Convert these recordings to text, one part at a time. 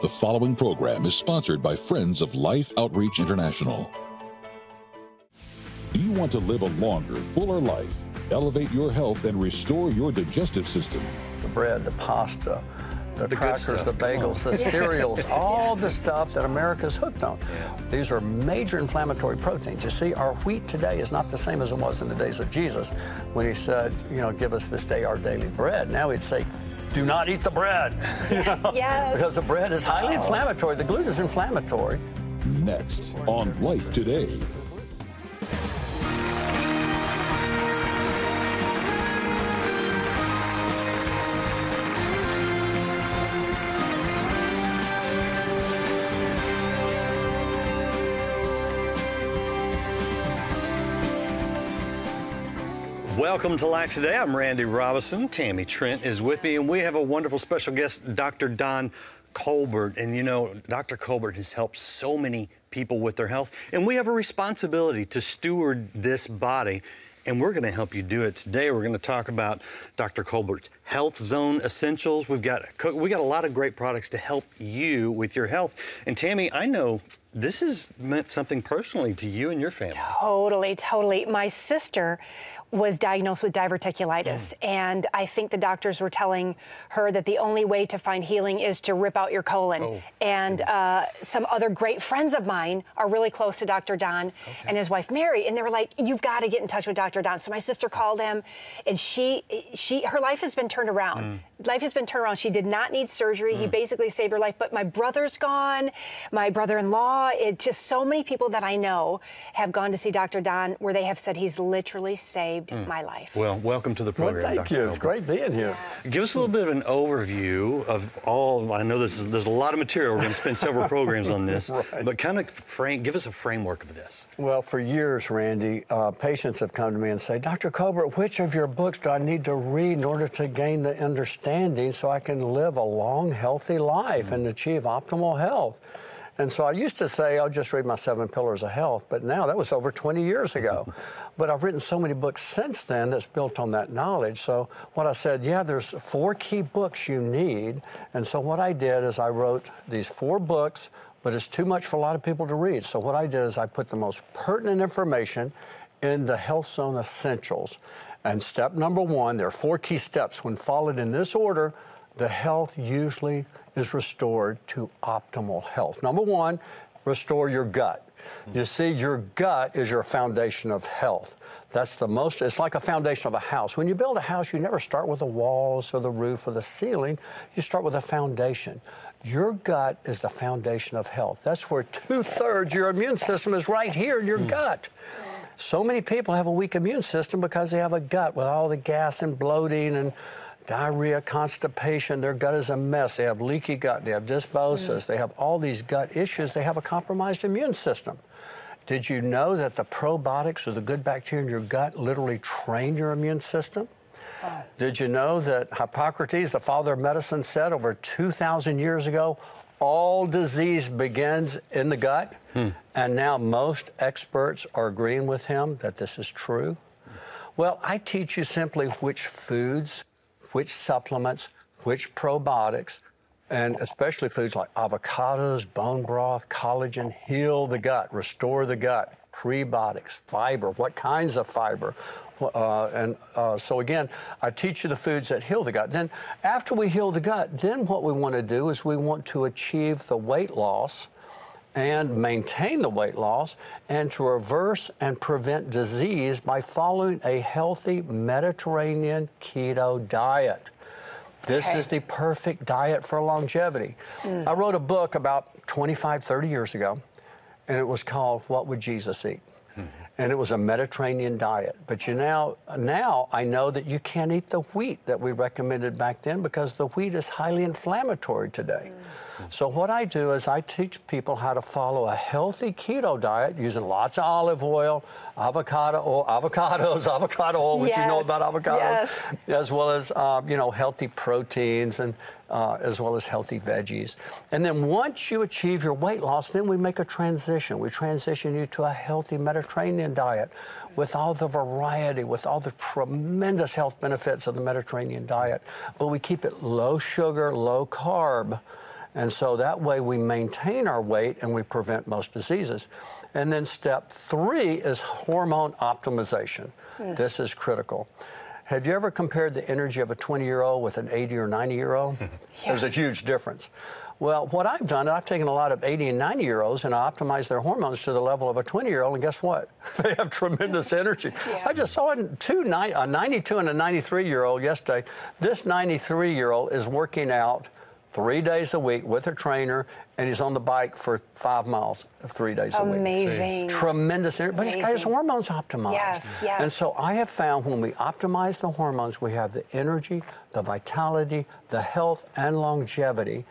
The following program is sponsored by Friends of Life Outreach International. Do you want to live a longer, fuller life, elevate your health, and restore your digestive system? The bread, the pasta, the, The crackers, the bagels, the cereals, all the stuff that America's hooked on. These are major inflammatory proteins. You see, our wheat today is not the same as it was in the days of Jesus when he said, you know, give us this day our daily bread. Now he'd say, do not eat the bread. You know? Yes. Because the bread is highly inflammatory. The gluten is inflammatory. Next on Life Today. Welcome to Life Today. I'm Randy Robison. Tammy Trent is with me, and we have a wonderful special guest, Dr. Don Colbert. And you know, Dr. Colbert has helped so many people with their health, and we have a responsibility to steward this body. And we're going to help you do it today. We're going to talk about Dr. Colbert's Health Zone Essentials. We've got we got a lot of great products to help you with your health. And Tammy, I know this has meant something personally to you and your family. Totally, totally. My sister was diagnosed with diverticulitis, and I think the doctors were telling her that the only way to find healing is to rip out your colon. and uh, some other great friends of mine are really close to Dr. Don and his wife Mary, and they were like, "You've got to get in touch with Dr. Don." So my sister called him, and she, she, her life has been turned around. Life has been turned around. She did not need surgery. He basically saved her life. But my brother's gone, my brother-in-law, it just so many people that I know have gone to see Dr. Don where they have said he's literally saved my life. Well, welcome to the Well, program. thank Dr. you. It's great being here. Give us a little bit of an overview of all. I know this is, there's a lot of material. We're going to spend several programs on this, Right. but kind of frame. Give us a framework of this. Well, for years, Randy, uh, patients have come to me and say, Dr. Colbert, which of your books do I need to read in order to gain the understanding so I can live a long, healthy life and mm. achieve optimal health? And so I used to say, I'll just read my seven pillars of health, but now that was over 20 years ago. but I've written so many books since then that's built on that knowledge. So what I said, yeah, there's four key books you need. And so what I did is I wrote these four books but it's too much for a lot of people to read. So what I did is I put the most pertinent information in the Health Zone Essentials. And step number one, there are four key steps. When followed in this order, the health usually is restored to optimal health. Number one, restore your gut. You see, your gut is your foundation of health. That's the most, it's like a foundation of a house. When you build a house, you never start with the walls or the roof or the ceiling, you start with a foundation. Your gut is the foundation of health. That's where two thirds your immune system is right here in your hmm. gut. So many people have a weak immune system because they have a gut with all the gas and bloating and diarrhea, constipation. Their gut is a mess. They have leaky gut, they have dysbiosis, they have all these gut issues. They have a compromised immune system. Did you know that the probiotics or the good bacteria in your gut literally train your immune system? Did you know that Hippocrates, the father of medicine, said over 2,000 years ago, all disease begins in the gut? And now most experts are agreeing with him that this is true. Well, I teach you simply which foods, which supplements, which probiotics, and especially foods like avocados, bone broth, collagen, heal the gut, restore the gut, prebiotics, fiber, what kinds of fiber. Uh, and uh, so again, I teach you the foods that heal the gut. Then after we heal the gut, then what we want to do is we want to achieve the weight loss and maintain the weight loss and to reverse and prevent disease by following a healthy Mediterranean keto diet. This Okay. is the perfect diet for longevity. I wrote a book about 25, 30 years ago, and it was called What Would Jesus Eat? And it was a Mediterranean diet. But you now, now I know that you can't eat the wheat that we recommended back then because the wheat is highly inflammatory today. So what I do is I teach people how to follow a healthy keto diet using lots of olive oil, avocado oil, avocados, avocado oil, which you know about avocados, yes. as well as uh, you know healthy proteins and uh, as well as healthy veggies. And then once you achieve your weight loss, then we make a transition. We transition you to a healthy Mediterranean diet with all the variety, with all the tremendous health benefits of the Mediterranean diet. But we keep it low sugar, low carb. And so that way we maintain our weight and we prevent most diseases. And then step three is hormone optimization. Mm. This is critical. Have you ever compared the energy of a 20 year old with an 80 or 90 year old? There's a huge difference. Well, what I've done, I've taken a lot of 80 and 90 year olds and I optimized their hormones to the level of a 20 year old, and guess what? they have tremendous energy. Yeah. I just saw two, a 92 and a 93 year old yesterday. This 93 year old is working out three days a week with a trainer, and he's on the bike for five miles three days Amazing. a week. Amazing. Tremendous energy. But he's got his hormones optimized. Yes, yes. And so I have found when we optimize the hormones, we have the energy, the vitality, the health, and longevity.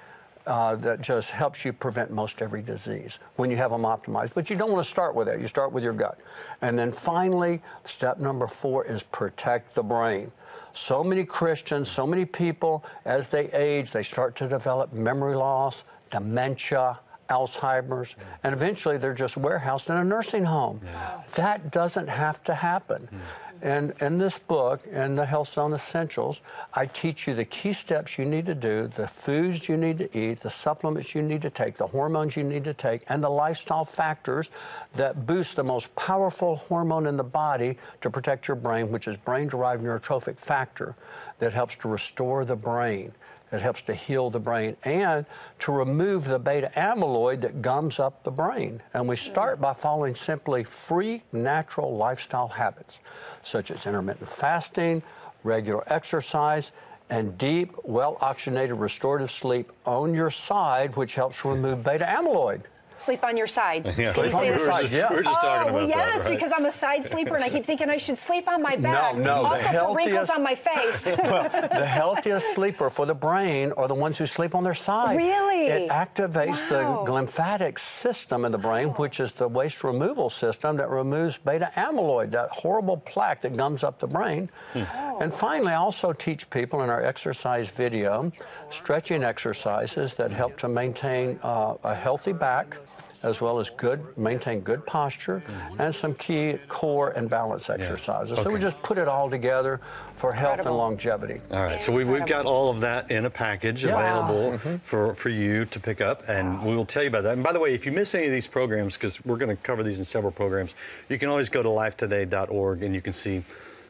Uh, that just helps you prevent most every disease when you have them optimized. But you don't want to start with that. You start with your gut. And then finally, step number four is protect the brain. So many Christians, so many people, as they age, they start to develop memory loss, dementia, Alzheimer's, and eventually they're just warehoused in a nursing home. Yeah. That doesn't have to happen. Mm. And in this book, in the Health Zone Essentials, I teach you the key steps you need to do, the foods you need to eat, the supplements you need to take, the hormones you need to take, and the lifestyle factors that boost the most powerful hormone in the body to protect your brain, which is brain derived neurotrophic factor that helps to restore the brain. It helps to heal the brain and to remove the beta amyloid that gums up the brain. And we hmm. start by following simply free, natural lifestyle habits, such as intermittent fasting, regular exercise, and deep, well oxygenated restorative sleep on your side, which helps remove beta amyloid sleep on your side. Yeah. Sleep on your side, yes. We just talking oh, about yes, that, right? because I'm a side sleeper and I keep thinking I should sleep on my back. No, no. Also for wrinkles on my face. well, the healthiest sleeper for the brain are the ones who sleep on their side. Really? It activates wow. the lymphatic system in the brain, which is the waste removal system that removes beta amyloid, that horrible plaque that gums up the brain. Hmm. Oh. And finally, I also teach people in our exercise video stretching exercises that help to maintain uh, a healthy back as well as good, maintain good posture, mm-hmm. and some key core and balance exercises. Yeah. Okay. So we just put it all together for health Incredible. and longevity. All right, so we've, we've got all of that in a package yeah. available mm-hmm. for, for you to pick up, and we will tell you about that. And by the way, if you miss any of these programs, because we're going to cover these in several programs, you can always go to lifetoday.org and you can see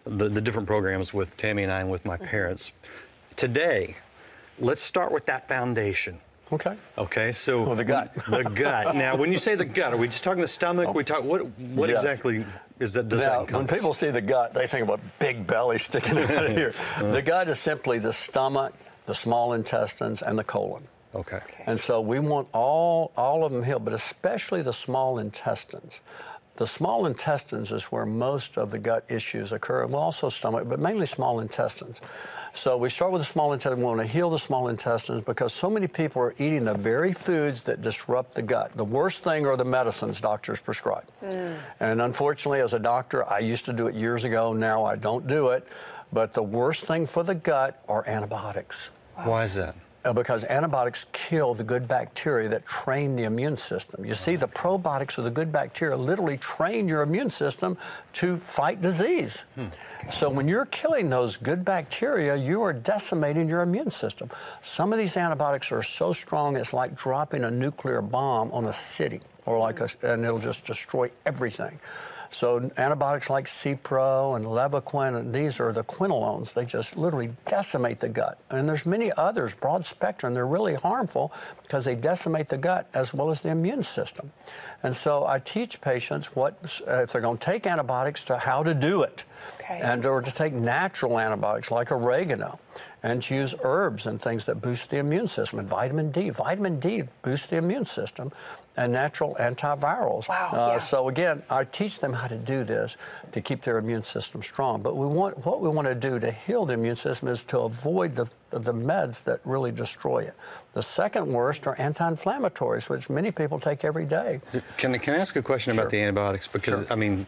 the, the different programs with Tammy and I and with my parents. Today, let's start with that foundation. Okay. Okay. So oh, the gut. the gut. Now, when you say the gut, are we just talking the stomach? Oh. We talk. What? What yes. exactly is that? Does now, that when people see the gut, they think of a big belly sticking out of here. Uh. The gut is simply the stomach, the small intestines, and the colon. Okay. And so we want all all of them healed, but especially the small intestines. The small intestines is where most of the gut issues occur, well, also stomach, but mainly small intestines. So we start with the small intestine. We want to heal the small intestines because so many people are eating the very foods that disrupt the gut. The worst thing are the medicines doctors prescribe. Mm. And unfortunately, as a doctor, I used to do it years ago. Now I don't do it. But the worst thing for the gut are antibiotics. Why is that? Uh, because antibiotics kill the good bacteria that train the immune system. You see, the probiotics or the good bacteria literally train your immune system to fight disease. Hmm. So when you're killing those good bacteria, you are decimating your immune system. Some of these antibiotics are so strong it's like dropping a nuclear bomb on a city, or like a, and it'll just destroy everything. So antibiotics like Cipro and Levaquin, and these are the quinolones. They just literally decimate the gut. And there's many others, broad spectrum. They're really harmful because they decimate the gut as well as the immune system. And so I teach patients what, uh, if they're going to take antibiotics, to how to do it. Okay. And or to take natural antibiotics like oregano and to use herbs and things that boost the immune system and vitamin D. Vitamin D boosts the immune system and natural antivirals. Wow, uh, yeah. So again, I teach them how to do this to keep their immune system strong. But we want what we want to do to heal the immune system is to avoid the the meds that really destroy it. The second worst are anti-inflammatories, which many people take every day. Can, can I ask a question sure. about the antibiotics? Because sure. I mean,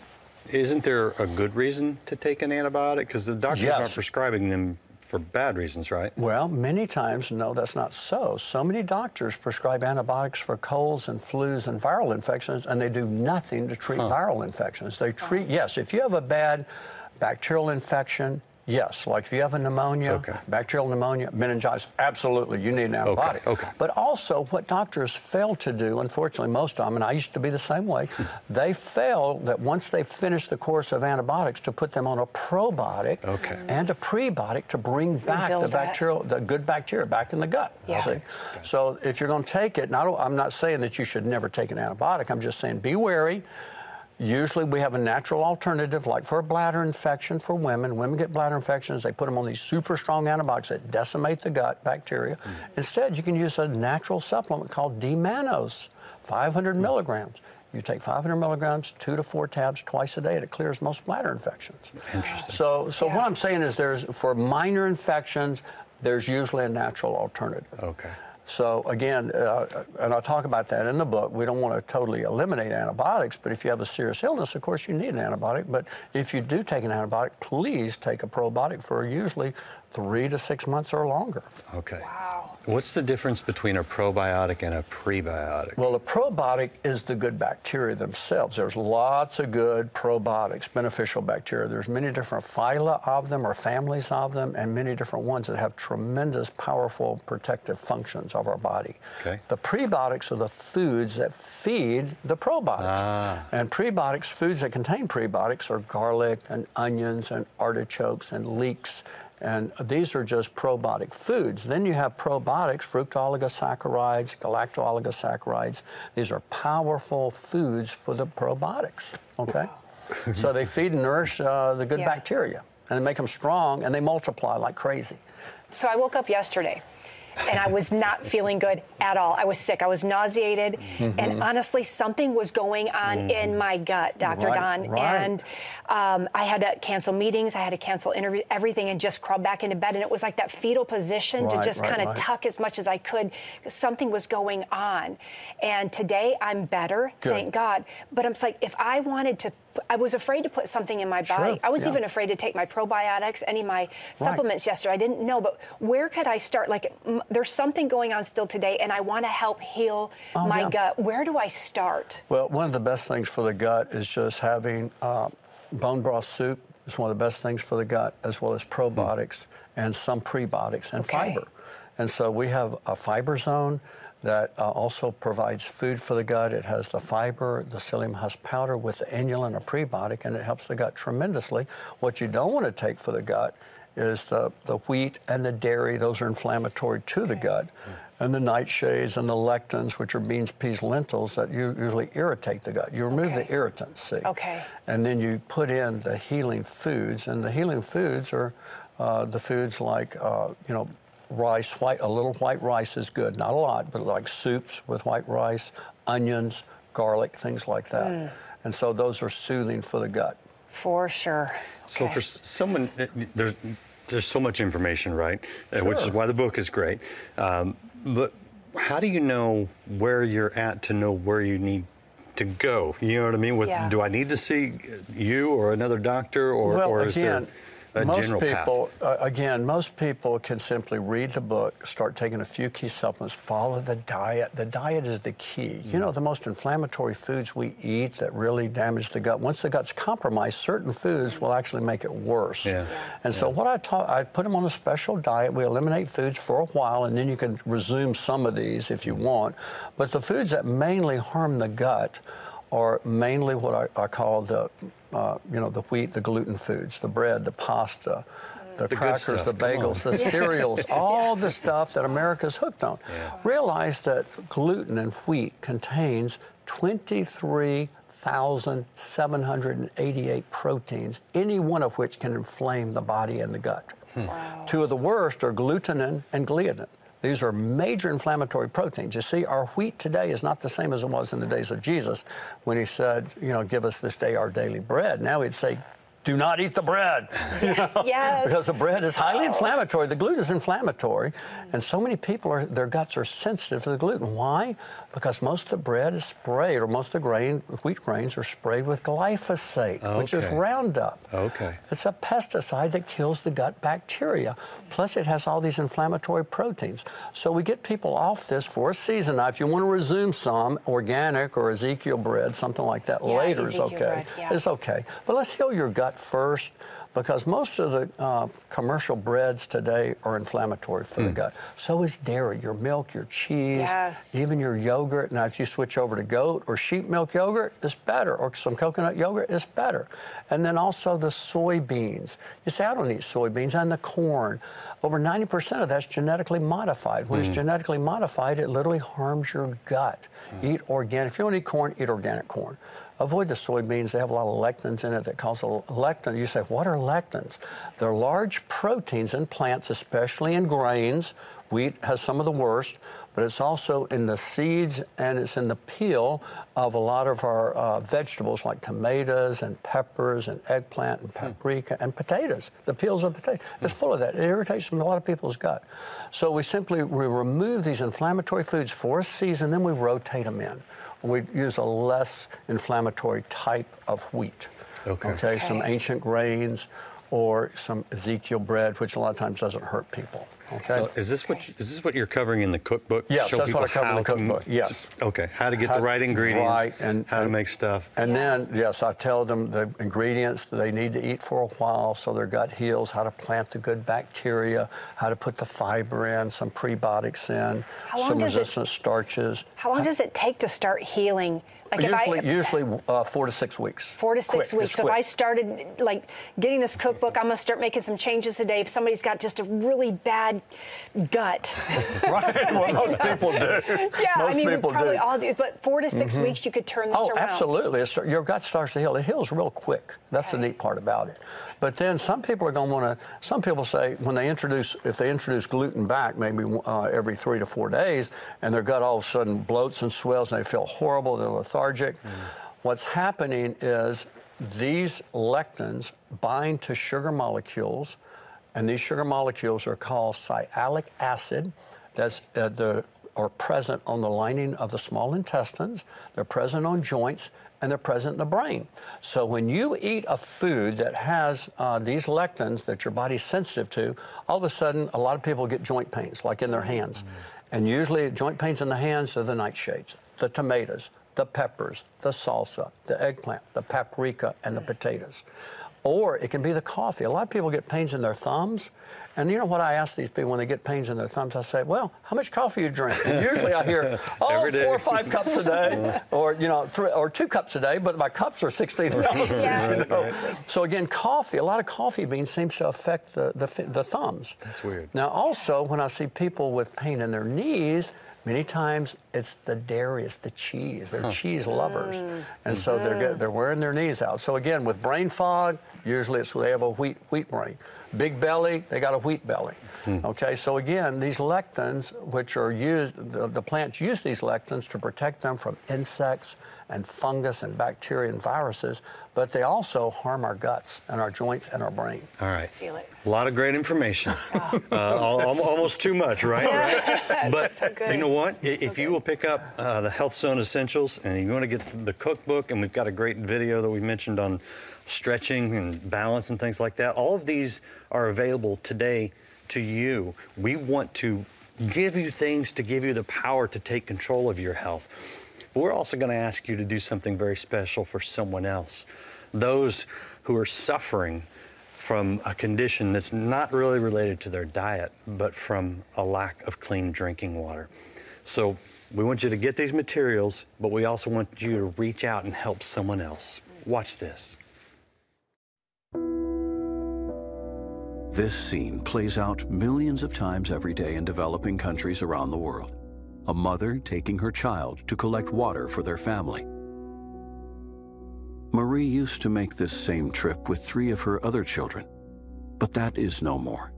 isn't there a good reason to take an antibiotic? Because the doctors yes. aren't prescribing them for bad reasons, right? Well, many times, no, that's not so. So many doctors prescribe antibiotics for colds and flus and viral infections, and they do nothing to treat huh. viral infections. They treat, yes, if you have a bad bacterial infection, Yes, like if you have a pneumonia, Okay. bacterial pneumonia, meningitis, absolutely, you need an antibiotic. okay. But also, what doctors fail to do, unfortunately, most of them, and I used to be the same way, they fail that once they've finished the course of antibiotics to put them on a probiotic Okay. and a prebiotic to bring back the Rebuild that. bacterial, the good bacteria back in the gut. Yeah. See? So if you're going to take it, and I don't, I'm not saying that you should never take an antibiotic. I'm just saying be wary. Usually we have a natural alternative, like for a bladder infection for women. Women get bladder infections, they put them on these super strong antibiotics that decimate the gut bacteria. Mm. Instead, you can use a natural supplement called D-mannose, 500 mm. milligrams. You take 500 milligrams, two to four tabs twice a day, and it clears most bladder infections. Interesting. So, so Yeah. what I'm saying is, there's for minor infections, there's usually a natural alternative. Okay. So again, uh, and I'll talk about that in the book. We don't want to totally eliminate antibiotics, but if you have a serious illness, of course you need an antibiotic. But if you do take an antibiotic, please take a probiotic for usually three to six months or longer. Okay. Wow. What's the difference between a probiotic and a prebiotic? Well, a probiotic is the good bacteria themselves. There's lots of good probiotics, beneficial bacteria. There's many different phyla of them or families of them, and many different ones that have tremendous, powerful protective functions of our body. Okay. The prebiotics are the foods that feed the probiotics. Ah. And prebiotics, foods that contain prebiotics, are garlic and onions and artichokes and leeks. And these are just probiotic foods. Then you have probiotics, fructooligosaccharides, galactooligosaccharides. These are powerful foods for the probiotics, okay? so they feed and nourish uh, the good Yeah. bacteria and they make them strong and they multiply like crazy. So I woke up yesterday and I was not feeling good at all. I was sick. I was nauseated. And honestly, something was going on in my gut, Dr. Right, Don. right. And um, I had to cancel meetings. I had to cancel interviews, everything, and just crawl back into bed. And it was like that fetal position to just right, kind of right. tuck as much as I could. Something was going on. And today I'm better, Good. thank God. But I'm just like, if I wanted to, I was afraid to put something in my body. Sure, I was yeah. even afraid to take my probiotics, any of my supplements yesterday. I didn't know, but where could I start? Like, m- there's something going on still today, and I want to help heal Oh, my yeah. gut. Where do I start? Well, one of the best things for the gut is just having uh, bone broth soup. It's one of the best things for the gut, as well as probiotics and some prebiotics and Okay. fiber. And so we have a fiber zone that uh, also provides food for the gut. It has the fiber, the psyllium husk powder with the inulin, a prebiotic, and it helps the gut tremendously. What you don't want to take for the gut is the, the wheat and the dairy. Those are inflammatory to the gut. And the nightshades and the lectins, which are beans, peas, lentils, that you usually irritate the gut. You remove Okay. the irritants, see? Okay. And then you put in the healing foods, and the healing foods are uh, the foods like, uh, you know, rice, white, a little white rice is good, not a lot, but like soups with white rice, onions, garlic, things like that. Mm. And so those are soothing for the gut. For sure. So Okay. for someone, uh, there's there's so much information, right? Uh, Which is why the book is great. Um, but how do you know where you're at to know where you need to go? You know what I mean? With, Yeah. Do I need to see you or another doctor, or, well, or is again, there a most people, uh, again, most people can simply read the book, start taking a few key supplements, follow the diet. The diet is the key. You Mm. know, the most inflammatory foods we eat that really damage the gut. Once the gut's compromised, certain foods will actually make it worse. Yeah. And so, what I taught, I put them on a special diet. We eliminate foods for a while, and then you can resume some of these if you want. But the foods that mainly harm the gut are mainly what I, I call the, uh, you know, the wheat, the gluten foods, the bread, the pasta, the, good crackers, the bagels, the cereals, all the stuff that America's hooked on. Yeah. Realize that gluten and wheat contains 23,788 proteins, any one of which can inflame the body and the gut. Two of the worst are glutenin and gliadin. These are major inflammatory proteins. You see, our wheat today is not the same as it was in the days of Jesus when he said, you know, give us this day our daily bread. Now he'd say, do not eat the bread. You know? Yes. Because the bread is highly oh. inflammatory. The gluten is inflammatory. And so many people, are their guts are sensitive to the gluten. Why? Because most of the bread is sprayed, or most of the grain, wheat grains are sprayed with glyphosate, which is Roundup. Okay. It's a pesticide that kills the gut bacteria. Plus, it has all these inflammatory proteins. So we get people off this for a season. Now, if you want to resume some organic or Ezekiel bread, something like that Yeah, later is okay. bread, yeah. It's okay. But let's heal your gut first because most of the uh, commercial breads today are inflammatory for mm. the gut. So is dairy, your milk, your cheese, yes. even your yogurt. Now, if you switch over to goat or sheep milk yogurt, it's better, or some coconut yogurt, it's better. And then also the soybeans. You say, I don't eat soybeans, and the corn. Over 90% of that's genetically modified. When mm. it's genetically modified, it literally harms your gut. Mm. Eat organic. If you don't eat corn, eat organic corn. Avoid the soybeans. They have a lot of lectins in it that cause a lectin. You say, what are lectins? They're large proteins in plants, especially in grains. Wheat has some of the worst, but it's also in the seeds and it's in the peel of a lot of our uh, vegetables like tomatoes and peppers and eggplant and hmm. paprika mm. and potatoes. The peels of potatoes. Mm. It's full of that. It irritates a lot of people's gut. So we simply we remove these inflammatory foods for a season, then we rotate them in we use a less inflammatory type of wheat. Okay. okay. okay. Some ancient grains or some Ezekiel bread, which a lot of times doesn't hurt people. Okay. So is this what you, is this what you're covering in the cookbook? Yes, Show that's what I cover in the cookbook. To, yes. Okay. How to get how, the right ingredients. Right. And how and, to make stuff. And yeah. then yes, I tell them the ingredients that they need to eat for a while so their gut heals. How to plant the good bacteria. How to put the fiber in. Some prebiotics in. some resistant it, starches. How long does it take to start healing? Like usually, I, usually uh, four to six weeks. Four to six quick, weeks. So quick. if I started like getting this cookbook, I'm gonna start making some changes today. If somebody's got just a really bad gut, right? Well, most people do. Yeah, most I mean, people probably do. all do. But four to 6 mm-hmm. weeks, you could turn this oh, around. Oh, absolutely. It's, your gut starts to heal. It heals real quick. That's okay. the neat part about it. But then some people are going to want to. Some people say when they introduce, if they introduce gluten back, maybe uh, every three to four days, and their gut all of a sudden bloats and swells, and they feel horrible, they're lethargic. Mm. What's happening is these lectins bind to sugar molecules, and these sugar molecules are called sialic acid. That's uh, the are present on the lining of the small intestines. They're present on joints, and they're present in the brain. So when you eat a food that has uh, these lectins that your body's sensitive to, all of a sudden a lot of people get joint pains, like in their hands. Mm. And usually joint pains in the hands are the nightshades, the tomatoes, the peppers, the salsa, the eggplant, the paprika, and the potatoes. Or it can be the coffee. A lot of people get pains in their thumbs. And you know what I ask these people when they get pains in their thumbs? I say, well, how much coffee you drink? And usually I hear, oh, four or five cups a day, or, you know, three, or two cups a day, but my cups are 16 ounces. Yeah. You know? So again, coffee, a lot of coffee beans seems to affect the, the, the thumbs. That's weird. Now also, when I see people with pain in their knees, Many times it's the dairy, it's the cheese. They're huh. cheese lovers. Mm. And so they're, they're wearing their knees out. So again, with brain fog, usually it's they have a wheat, wheat brain. Big belly, they got a wheat belly. Hmm. Okay, so again, these lectins, which are used, the, the, plants use these lectins to protect them from insects and fungus and bacteria and viruses, but they also harm our guts and our joints and our brain. All right. Feel it. A lot of great information. uh, almost too much, right? right? But so you know what? if you will pick up uh, the Health Zone Essentials and you want to get the cookbook, and we've got a great video that we mentioned on stretching and balance and things like that, all of these are available today to you. We want to give you things to give you the power to take control of your health. But we're also going to ask you to do something very special for someone else. Those who are suffering from a condition that's not really related to their diet, but from a lack of clean drinking water. So we want you to get these materials, but we also want you to reach out and help someone else. Watch this. This scene plays out millions of times every day in developing countries around the world. A mother taking her child to collect water for their family. Marie used to make this same trip with three of her other children, but that is no more.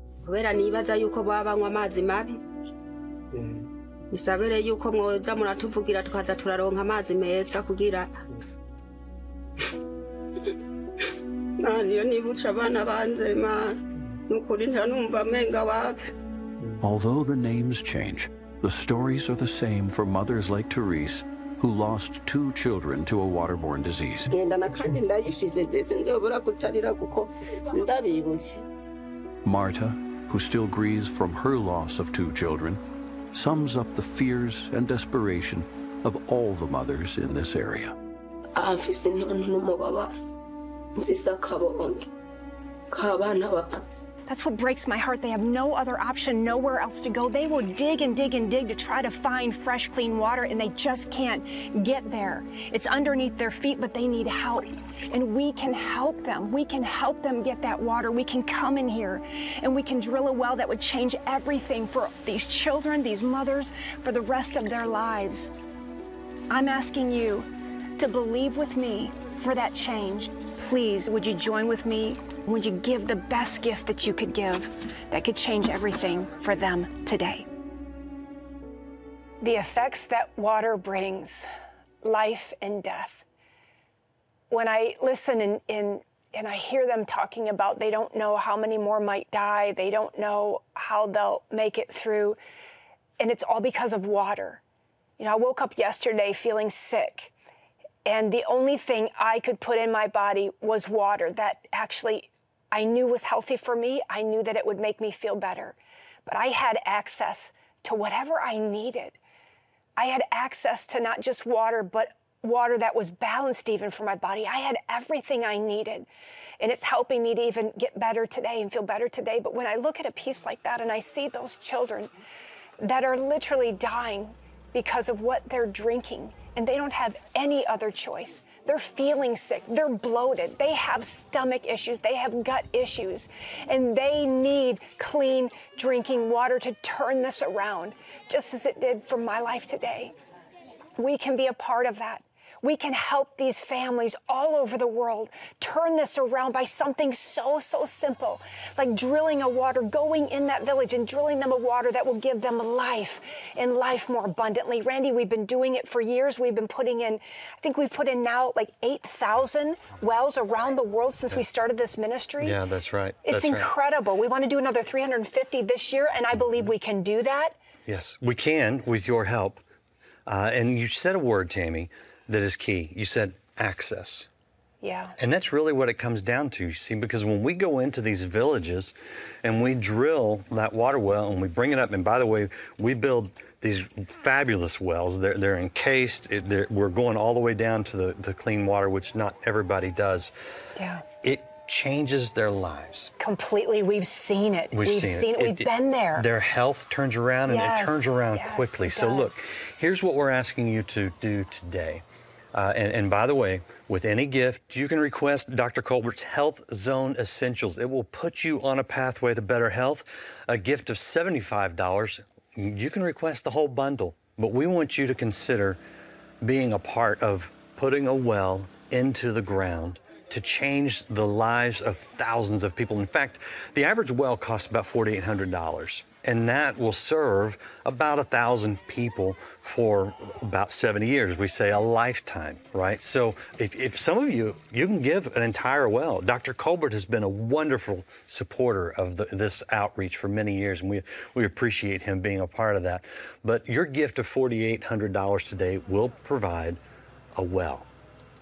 isabere yuko mwoza muratuvugira tukaza turaronka amazi meza kugira nibutse abana banze Although the names change, the stories are the same for mothers like Therese, who lost two children to a waterborne disease. Marta, who still grieves from her loss of two children, sums up the fears and desperation of all the mothers in this area. That's what breaks my heart. They have no other option, nowhere else to go. They will dig and dig and dig to try to find fresh, clean water, and they just can't get there. It's underneath their feet, but they need help. And we can help them. We can help them get that water. We can come in here and we can drill a well that would change everything for these children, these mothers, for the rest of their lives. I'm asking you to believe with me for that change. Please, would you join with me? Would you give the best gift that you could give that could change everything for them today? The effects that water brings, life and death. When I listen and, and, and I hear them talking about they don't know how many more might die, they don't know how they'll make it through, and it's all because of water. You know, I woke up yesterday feeling sick and the only thing I could put in my body was water that actually I knew was healthy for me. I knew that it would make me feel better. But I had access to whatever I needed. I had access to not just water, but water that was balanced even for my body. I had everything I needed. And it's helping me to even get better today and feel better today. But when I look at a piece like that and I see those children that are literally dying because of what they're drinking, and they don't have any other choice. They're feeling sick, they're bloated, they have stomach issues, they have gut issues, and they need clean drinking water to turn this around, just as it did for my life today. We can be a part of that. We can help these families all over the world turn this around by something so, so simple, like drilling a water, going in that village and drilling them a water that will give them life and life more abundantly. Randy, we've been doing it for years. We've been putting in, I think we've put in now like 8,000 wells around the world since we started this ministry. Yeah, that's right. It's That's right. incredible. We want to do another 350 this year, and I believe we can do that. Yes, we can with your help. Uh, and you said a word, Tammy, that is key. You said access. Yeah. And that's really what it comes down to, you see, because when we go into these villages and we drill that water well and we bring it up, and by the way, we build these fabulous wells. They're, they're encased. It, they're, we're going all the way down to the, the clean water, which not everybody does. Yeah. It changes their lives. Completely. We've seen it. We've, seen, it. We've It- been there. Their health turns around and Yes, it turns around yes, quickly. it So, look, here's what we're asking you to do today. Uh, and, and by the way, with any gift, you can request Dr. Colbert's Health Zone Essentials. It will put you on a pathway to better health. A gift of $75, you can request the whole bundle. But we want you to consider being a part of putting a well into the ground to change the lives of thousands of people. In fact, the average well costs about $4,800, and that will serve about a thousand people for about 70 years. We say a lifetime, right? So if, if some of you, you can give an entire well. Dr. Colbert has been a wonderful supporter of the, this outreach for many years, and we, we appreciate him being a part of that. But your gift of $4,800 today will provide a well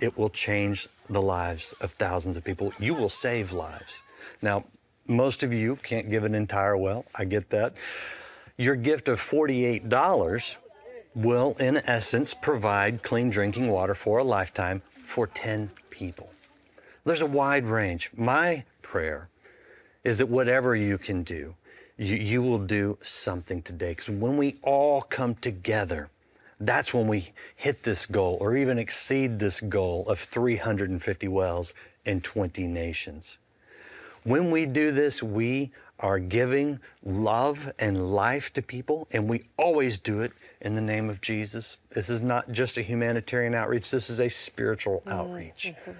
it will change the lives of thousands of people. You will save lives. Now, most of you can't give an entire well. I get that. Your gift of $48 will, in essence, provide clean drinking water for a lifetime for 10 people. There's a wide range. My prayer is that whatever you can do, you, you will do something today. Because when we all come together, that's when we hit this goal or even exceed this goal of 350 wells in 20 nations. When we do this, we are giving love and life to people, and we always do it in the name of Jesus. This is not just a humanitarian outreach, this is a spiritual mm-hmm. outreach. Mm-hmm.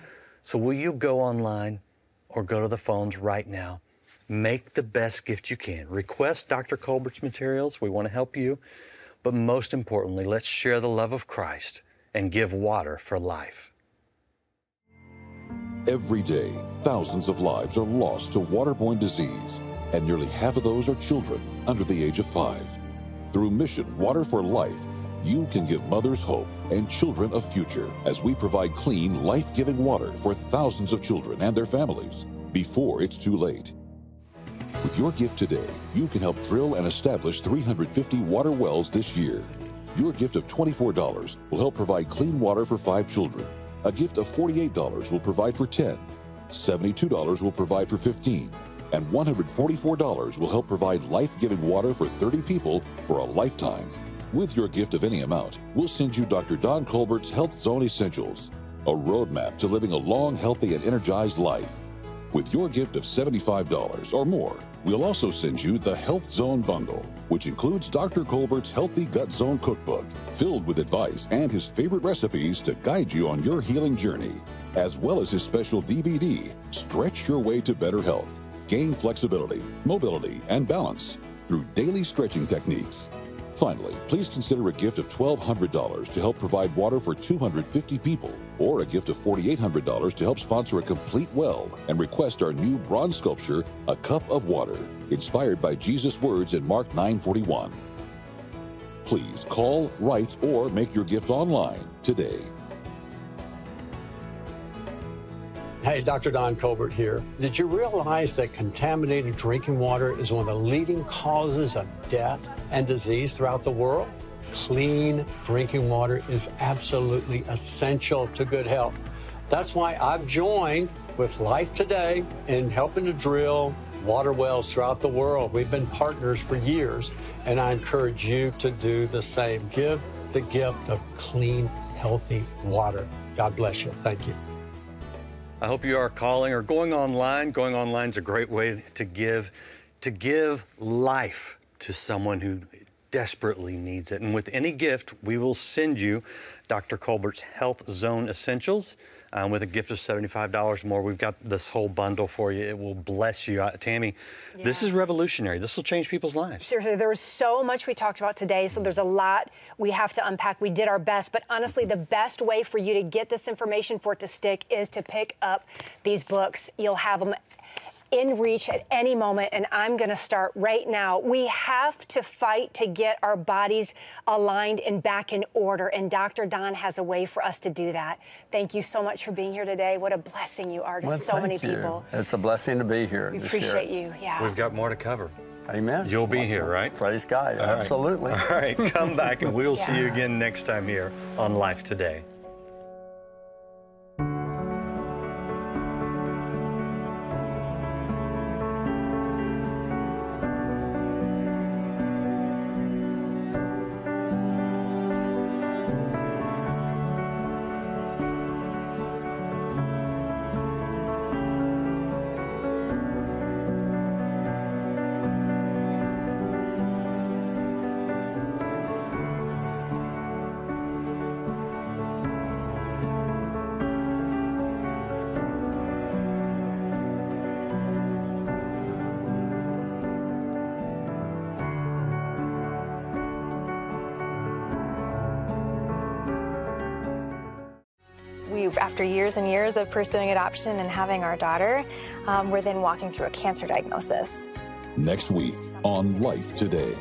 So, will you go online or go to the phones right now? Make the best gift you can. Request Dr. Colbert's materials. We want to help you. But most importantly, let's share the love of Christ and give water for life. Every day, thousands of lives are lost to waterborne disease, and nearly half of those are children under the age of five. Through Mission Water for Life, you can give mothers hope and children a future as we provide clean, life giving water for thousands of children and their families before it's too late. With your gift today, you can help drill and establish 350 water wells this year. Your gift of $24 will help provide clean water for five children. A gift of $48 will provide for 10. $72 will provide for 15, and $144 will help provide life giving water for 30 people for a lifetime. With your gift of any amount, we'll send you Dr. Don Colbert's Health Zone Essentials, a roadmap to living a long, healthy, and energized life. With your gift of $75 or more, we'll also send you the Health Zone Bundle, which includes Dr. Colbert's Healthy Gut Zone Cookbook, filled with advice and his favorite recipes to guide you on your healing journey, as well as his special DVD, Stretch Your Way to Better Health. Gain flexibility, mobility, and balance through daily stretching techniques. Finally, please consider a gift of $1,200 to help provide water for 250 people, or a gift of $4,800 to help sponsor a complete well and request our new bronze sculpture, A Cup of Water, inspired by Jesus' words in Mark 9:41. Please call, write, or make your gift online today. Hey, Dr. Don Colbert here. Did you realize that contaminated drinking water is one of the leading causes of death and disease throughout the world? Clean drinking water is absolutely essential to good health. That's why I've joined with Life Today in helping to drill water wells throughout the world. We've been partners for years, and I encourage you to do the same. Give the gift of clean, healthy water. God bless you. Thank you. I hope you are calling or going online. Going online is a great way to give to give life to someone who desperately needs it. And with any gift, we will send you Dr. Colbert's Health Zone Essentials. Um, with a gift of $75 more, we've got this whole bundle for you. It will bless you. Uh, Tammy, yeah. this is revolutionary. This will change people's lives. Seriously, there was so much we talked about today, so there's a lot we have to unpack. We did our best, but honestly, the best way for you to get this information for it to stick is to pick up these books. You'll have them in reach at any moment, and I'm going to start right now. We have to fight to get our bodies aligned and back in order, and Dr. Don has a way for us to do that. Thank you so much for being here today. What a blessing you are to well, so many you. people. It's a blessing to be here. We appreciate you. Yeah. We've got more to cover. Amen. You'll be here, right? Praise God. All Absolutely. Right. All right. Come back, and we'll yeah. see you again next time here on Life Today. After years and years of pursuing adoption and having our daughter, um, we're then walking through a cancer diagnosis. Next week on Life Today.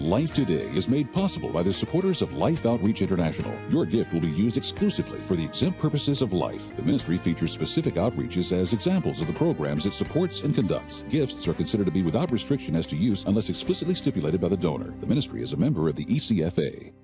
Life Today is made possible by the supporters of Life Outreach International. Your gift will be used exclusively for the exempt purposes of life. The ministry features specific outreaches as examples of the programs it supports and conducts. Gifts are considered to be without restriction as to use unless explicitly stipulated by the donor. The ministry is a member of the ECFA.